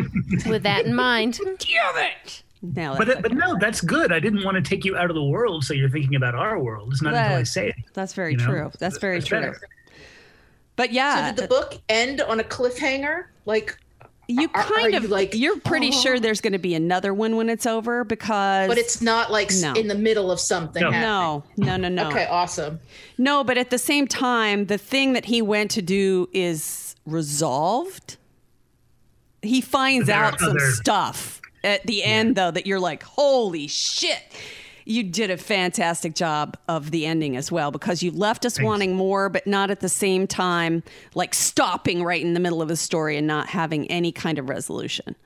With that in mind, Damn it! Now But that's, but no, that's good. I didn't want to take you out of the world, so you're thinking about our world. It's not until I say it. that's very you know? true. That's very That's true. better. But yeah. So did the uh, book end on a cliffhanger? Like, you are- kind are of you like, you're pretty "Oh." sure there's going to be another one when it's over because but it's not like No. in the middle of something. No. no, no, no, no. Okay, awesome. No, but at the same time, the thing that he went to do is resolved. He finds There out some other- stuff at the end, though, that you're like, holy shit. You did a fantastic job of the ending as well because you left us wanting more, but not at the same time, like stopping right in the middle of a story and not having any kind of resolution.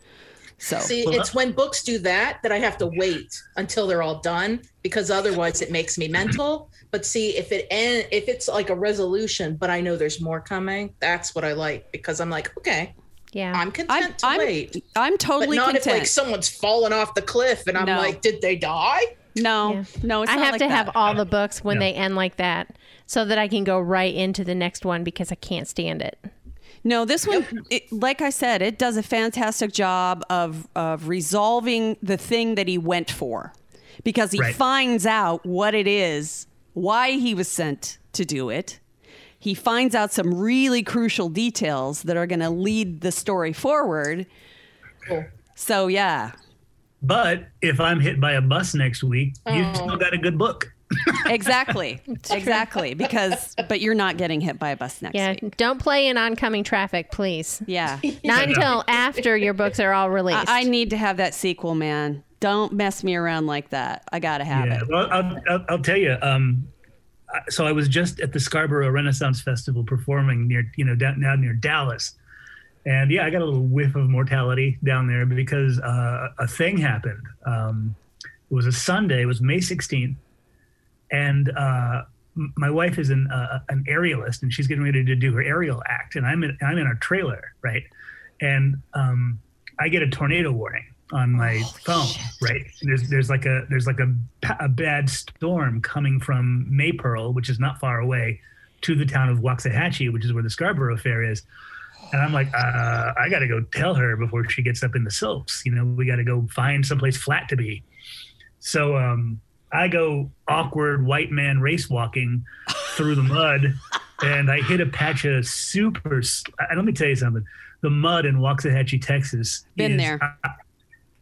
So, See, Well, it's when books do that that I have to wait until they're all done because otherwise it makes me mental. But see, if it end, if it's like a resolution, but I know there's more coming, that's what I like because I'm like, okay, yeah. I'm content I'm, to I'm, wait. I'm But totally not content. if like someone's fallen off the cliff and I'm No. like, did they die? no, Yeah. no, it's I not have like to that. have all the books when No. they end like that so that I can go right into the next one because I can't stand it. No, this one, it, like I said, it does a fantastic job of of resolving the thing that he went for, because he Right. finds out what it is, why he was sent to do it. He finds out some really crucial details that are going to lead the story forward. Cool. So yeah, But if I'm hit by a bus next week, you Oh. still got a good book. Exactly, exactly. Because but you're not getting hit by a bus next Yeah. week. Don't play in oncoming traffic, please. Yeah, Not until after your books are all released. I, I need to have that sequel, man. Don't mess me around like that. I gotta have Yeah. it. Well, I'll, I'll, I'll tell you. Um, so I was just at the Scarborough Renaissance Festival performing near, you know, down, down near Dallas. And yeah, I got a little whiff of mortality down there because uh, a thing happened. Um, it was a Sunday. It was May 16th. And uh, my wife is an, uh, an aerialist and she's getting ready to do her aerial act. And I'm in, I'm in a trailer, right? And um, I get a tornado warning on my phone, right? There's there's like a there's like a, a bad storm coming from Maypearl, which is not far away, to the town of Waxahachie, which is where the Scarborough Fair is. And I'm like, uh, I got to go tell her before she gets up in the silks. You know, we got to go find someplace flat to be. So um, I go awkward white man race walking through the mud, and I hit a patch of super. s- uh, Let me tell you something. The mud in Waxahachie, Texas. Been is- there.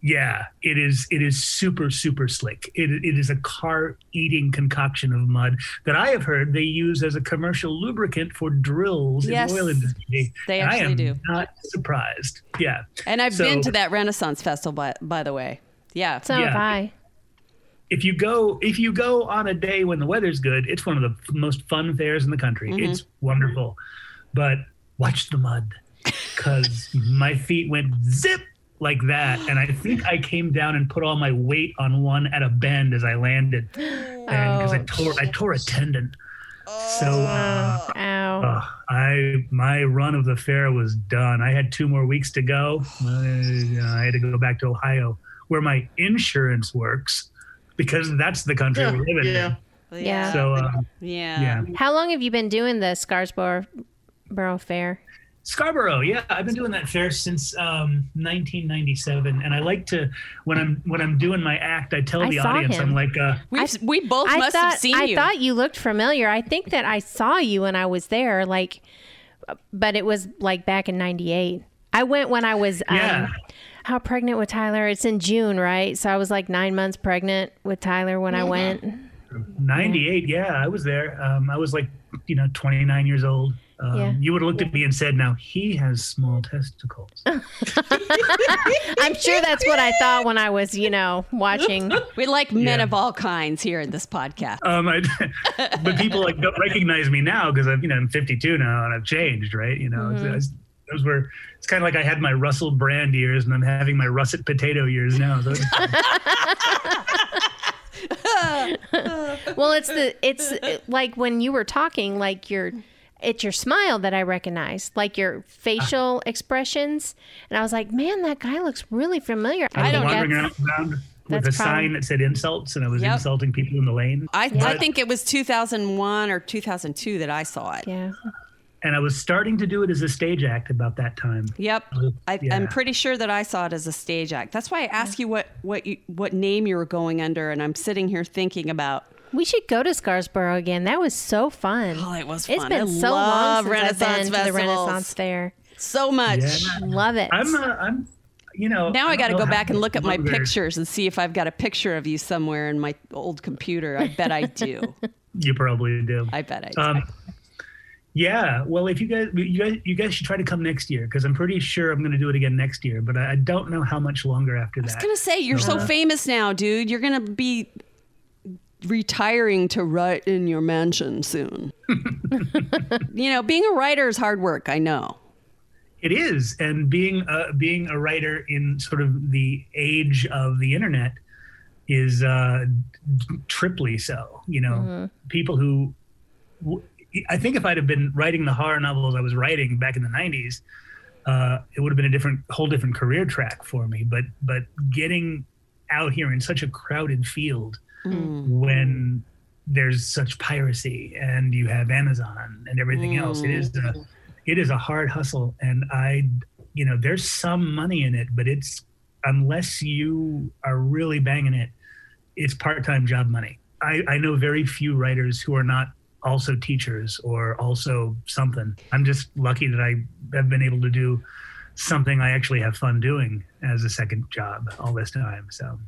yeah, it is. It is super, super slick. It, it is a car-eating concoction of mud that I have heard they use as a commercial lubricant for drills Yes, in the oil industry. they And actually I am do. Not surprised. Yeah, And I've So- been to that Renaissance Festival, by, by the way. Yeah. so have Yeah. I. if you go if you go on a day when the weather's good, it's one of the f- most fun fairs in the country. Mm-hmm. It's wonderful. But watch the mud because my feet went zip like that and i think i came down and put all my weight on one at a bend as i landed and because i tore i tore a tendon so uh, Ow. uh, i my run of the fair was done i had two more weeks to go uh, i had to go back to ohio where my insurance works because that's the country Yeah, we live in yeah. Yeah. so uh, Yeah. yeah How long have you been doing the Scarsboro Borough Fair? Scarborough, yeah, I've been doing that fair since um, 1997, and I like to when I'm when I'm doing my act, I tell I the audience, him. I'm like, uh, We we both I must thought have seen I you. thought you looked familiar. I think that I saw you when I was there, like, but it was like back in '98. I went when I was Yeah. How pregnant with Tyler. It's in June, right? So I was like nine months pregnant with Tyler when I went. 98, yeah, I was there. Um, I was like, you know, 29 years old. Um, Yeah. You would have looked at me and said, "Now he has small testicles." I'm sure that's what I thought when I was, you know, watching. we like men Yeah. of all kinds here in this podcast. Um, I, but people like don't recognize me now because I'm, you know, I'm 52 now and I've changed, right? You know, it's- it's- those were. It's kind of like I had my Russell Brand years and I'm having my russet potato years now. So Well, it's the it's like when you were talking, like your it's your smile that I recognize, like your facial ah. expressions, and I was like, man, that guy looks really familiar. I was don't wandering get- around, around with that's a probably- sign that said insults, and I was Yep. insulting people in the lane. I, I think it was 2001 or 2002 that I saw it. Yeah. And I was starting to do it as a stage act about that time. Yep. I, Yeah. I'm pretty sure that I saw it as a stage act. That's why I asked you what what you, what name you were going under, and I'm sitting here thinking about. We should go to Scarsboro again. That was so fun. Oh, it was It's fun. been I so love long since I've been Renaissance to the. Renaissance Fair. So much. Yeah. Love it. I'm, uh, I'm, you know. Now I, don't got to go back and look at my longer- pictures and see if I've got a picture of you somewhere in my old computer. I bet I do. You probably do. I bet I do. Um, yeah. Well, if you guys, you guys, you guys should try to come next year because I'm pretty sure I'm going to do it again next year. But I, I don't know how much longer after that. I was that. gonna say you're so famous now, dude. You're gonna be retiring to write in your mansion soon. you know, being a writer is hard work. I know. It is, and being uh, being a writer in sort of the age of the internet is uh, triply so. You know, people who w- I think if I'd have been writing the horror novels I was writing back in the '90s, uh, it would have been a different, whole different career track for me. But but getting out here in such a crowded field when there's such piracy and you have Amazon and everything else, it is a it is a hard hustle. And i you know there's some money in it but it's unless you are really banging it it's part-time job money. I i know very few writers who are not also teachers or also something i'm just lucky that i have been able to do something i actually have fun doing as a second job all this time so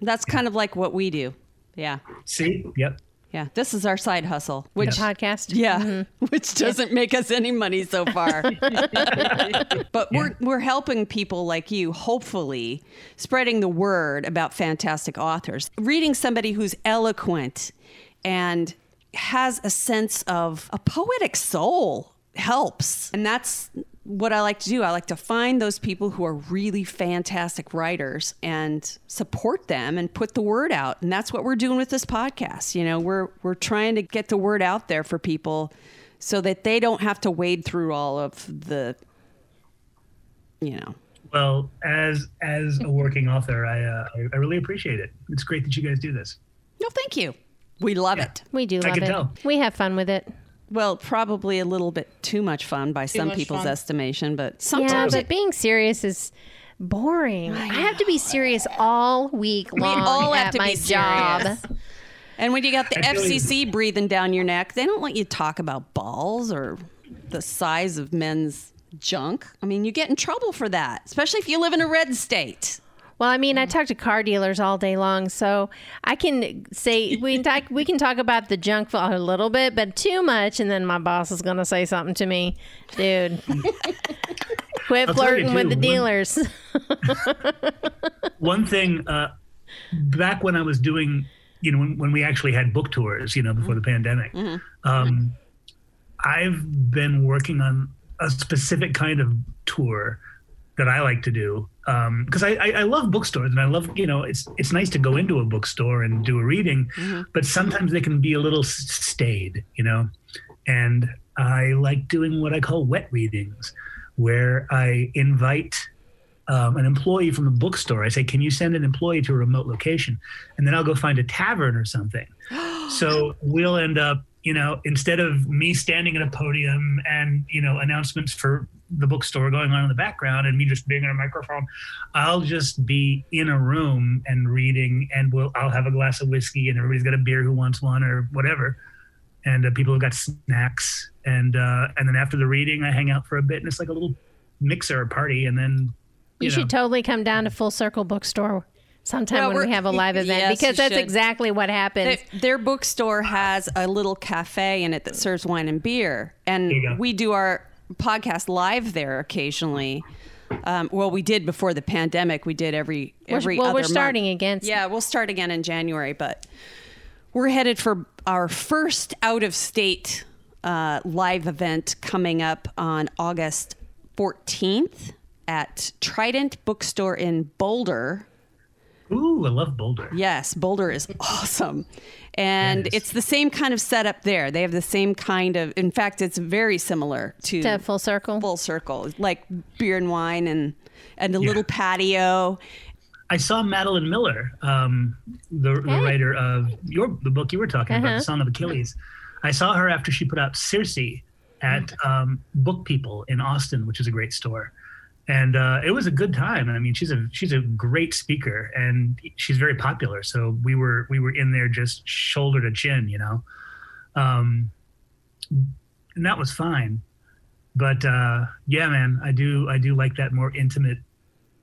That's kind of like what we do. Yeah. see yep Yeah. This is our side hustle, which podcast. yeah, mm-hmm. which doesn't make us any money so far. but we're we're helping people like you, hopefully, spreading the word about fantastic authors. Reading somebody who's eloquent and has a sense of a poetic soul helps. And that's what I like to do. I like to find those people who are really fantastic writers and support them and put the word out. And that's what we're doing with this podcast. You know, we're we're trying to get the word out there for people so that they don't have to wade through all of the you know. well as as a working author i uh, I, I really appreciate it it's great that you guys do this No, thank you. We love it. We do I love can it. tell. We have fun with it. Well, probably a little bit too much fun by some people's fun. estimation, but sometimes. Yeah, but it, being serious is boring. I, have to be serious all week long all have at to my serious. job. And when you got the I feel you. FCC breathing down your neck, they don't let you talk about balls or the size of men's junk. I mean, you get in trouble for that, especially if you live in a red state. Well, I mean, I talk to car dealers all day long, so I can say we can talk we can talk about the junk a little bit, but too much, and then my boss is going to say something to me, dude. Quit I'll flirting with the dealers. one thing uh, back when I was doing, you know, when, when we actually had book tours, you know, before the pandemic, um, I've been working on a specific kind of tour that I like to do because I, I I love bookstores and I love you know it's it's nice to go into a bookstore and do a reading, but sometimes they can be a little staid, you know, and I like doing what I call wet readings, where I invite um, an employee from the bookstore. I say, "Can you send an employee to a remote location?" And then I'll go find a tavern or something. so we'll end up, you know, instead of me standing at a podium and you know announcements for the bookstore going on in the background and me just being on a microphone, I'll just be in a room and reading, and we'll I'll have a glass of whiskey, and everybody's got a beer who wants one or whatever, and uh, people have got snacks, and uh, and then after the reading, I hang out for a bit, and it's like a little mixer party, and then You, you know. should totally come down to Full Circle Bookstore sometime Well, when we have a live event yes, because that's should. exactly what happens. Their, their bookstore has a little cafe in it that serves wine and beer, and we do our podcast live there occasionally. Um, well, we did before the pandemic. We did every We're- every well, other we're month. starting again. Yeah, we'll start again in January, but we're headed for our first out of state uh, live event coming up on August 14th at Trident Bookstore in Boulder. Ooh, I love Boulder. Yes, Boulder is awesome. And Yes. it's the same kind of setup there. They have the same kind of, in fact, it's very similar to, to Full Circle. Full Circle, like beer and wine and, and a Yeah. little patio. I saw Madeline Miller, um, the, the writer of your the book you were talking about, Uh-huh. The Song of Achilles. I saw her after she put out Circe at um, Book People in Austin, which is a great store, and uh, it was a good time. I mean, she's a she's a great speaker, and she's very popular. So we were we were in there just shoulder to chin, you know, um, and that was fine. But uh, yeah, man, I do I do like that more intimate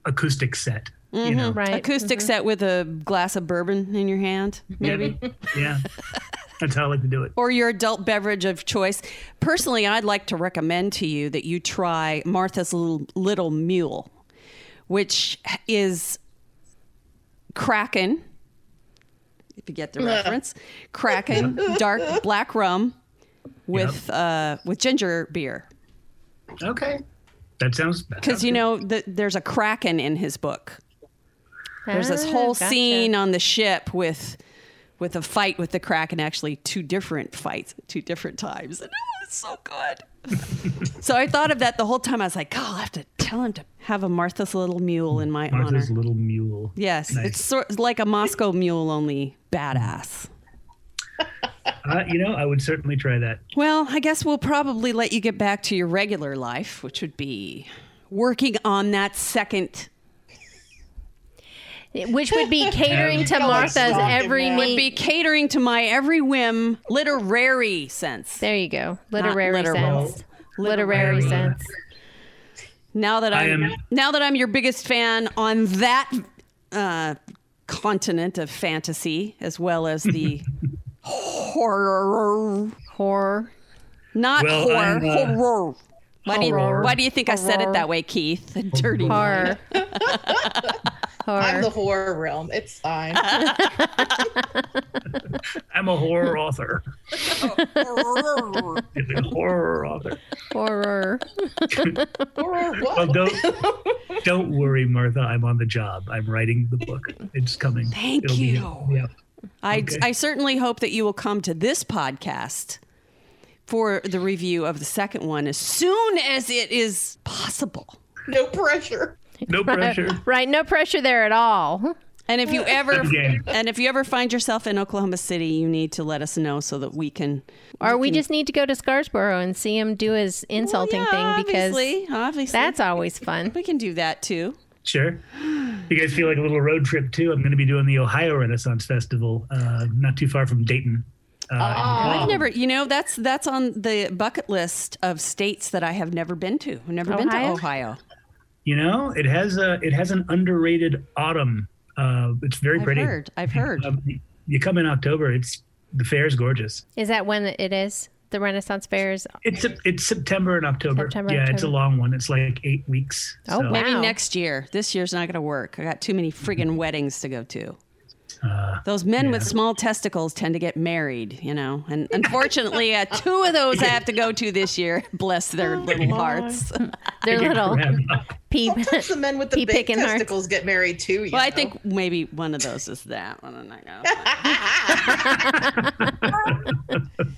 acoustic set. You know, Right. Acoustic set with a glass of bourbon in your hand, maybe. yeah, that's how I like to do it. or your adult beverage of choice. Personally, I'd like to recommend to you that you try Martha's Little, Little Mule, which is Kraken. If you get the reference, Kraken dark black rum with uh, with ginger beer. Okay, that sounds Because you good. know the, there's a Kraken in his book. There's this Ah, whole gotcha. scene on the ship with with a fight with the Kraken, actually two different fights, two different times. And oh, it's so good. so I thought of that the whole time. I was like, God, I'll have to tell him to have a Martha's Little Mule in my Martha's honor. Martha's Little mule. Yes, Nice. it's sort of like a Moscow Mule, only badass. Uh, you know, I would certainly try that. Well, I guess we'll probably let you get back to your regular life, which would be working on that second Which would be catering to Martha's strong in every there. would be catering to my every whim, literary sense. there you go. Literary literal. sense. Literary Literary. sense. Now that I I'm am- now that I'm your biggest fan on that uh, continent of fantasy, as well as the horror, Horror. not Well, horror, I'm, uh, horror. Why do, you, Horror. why do you think I said it that way, Keith? Dirty mind. Horror. I'm the horror realm. It's fine. I'm a horror author. horror author. Horror. horror? Well, don't don't worry, Martha. I'm on the job. I'm writing the book. It's coming. Thank It'll be- you. yeah. I, Okay. I certainly hope that you will come to this podcast for the review of the second one as soon as it is possible. no pressure. No pressure. Right. No pressure there at all. And if you ever and if you ever find yourself in Oklahoma City, you need to let us know so that we can. Or we just need to go to Scarsboro and see him do his insulting Well, yeah, thing because obviously, obviously that's always fun. we can do that too. Sure. You guys feel like a little road trip too? I'm going to be doing the Ohio Renaissance Festival, uh, not too far from Dayton. Uh, I've never, you know, that's that's on the bucket list of states that I have never been to. I've never been to Ohio? Ohio. You know, it has a it has an underrated autumn. Uh, it's very pretty. I've pretty. heard. I've heard. Um, you come in October. It's the fair is gorgeous. Is that when it is? The Renaissance Fair is. It's it's September and October. September, yeah, it's a long one. It's like eight weeks. Oh, so- wow. Maybe next year. This year's not going to work. I got too many friggin' weddings to go to. Those men with small testicles tend to get married, you know. And unfortunately, uh, two of those I have to go to this year. Bless their little hearts. Their little Grab- pea. Sometimes the men with the Pea big picking hearts. testicles get married too. you Well, I think maybe one of those is that one. and I go.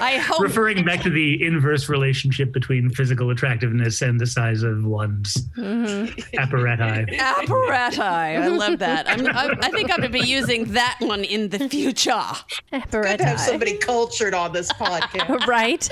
I hope. referring back to the inverse relationship between physical attractiveness and the size of one's mm-hmm. apparatus. Apparati. I love that. I'm, I, I think I'm going to be using that one in the future. Good to have somebody cultured on this podcast. right?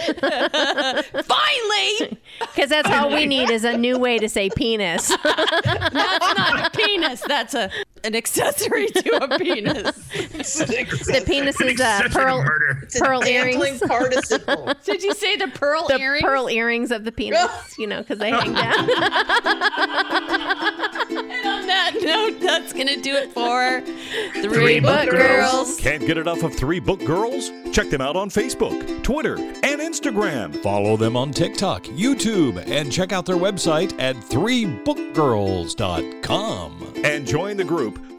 Finally! Because that's all we need is a new way to say penis. That's not a penis. That's a an accessory to a penis. the penis is uh, Such pearl a murder. It's a pearl earrings. participle. Did you say the pearl the earrings? pearl earrings of the penis, you know, because they hang down. And on that note, that's going to do it for Three, Three Book Book Girls. Girls. Can't get enough of Three Book Girls? Check them out on Facebook, Twitter, and Instagram. Follow them on TikTok, YouTube, and check out their website at threebookgirls.com. And join the group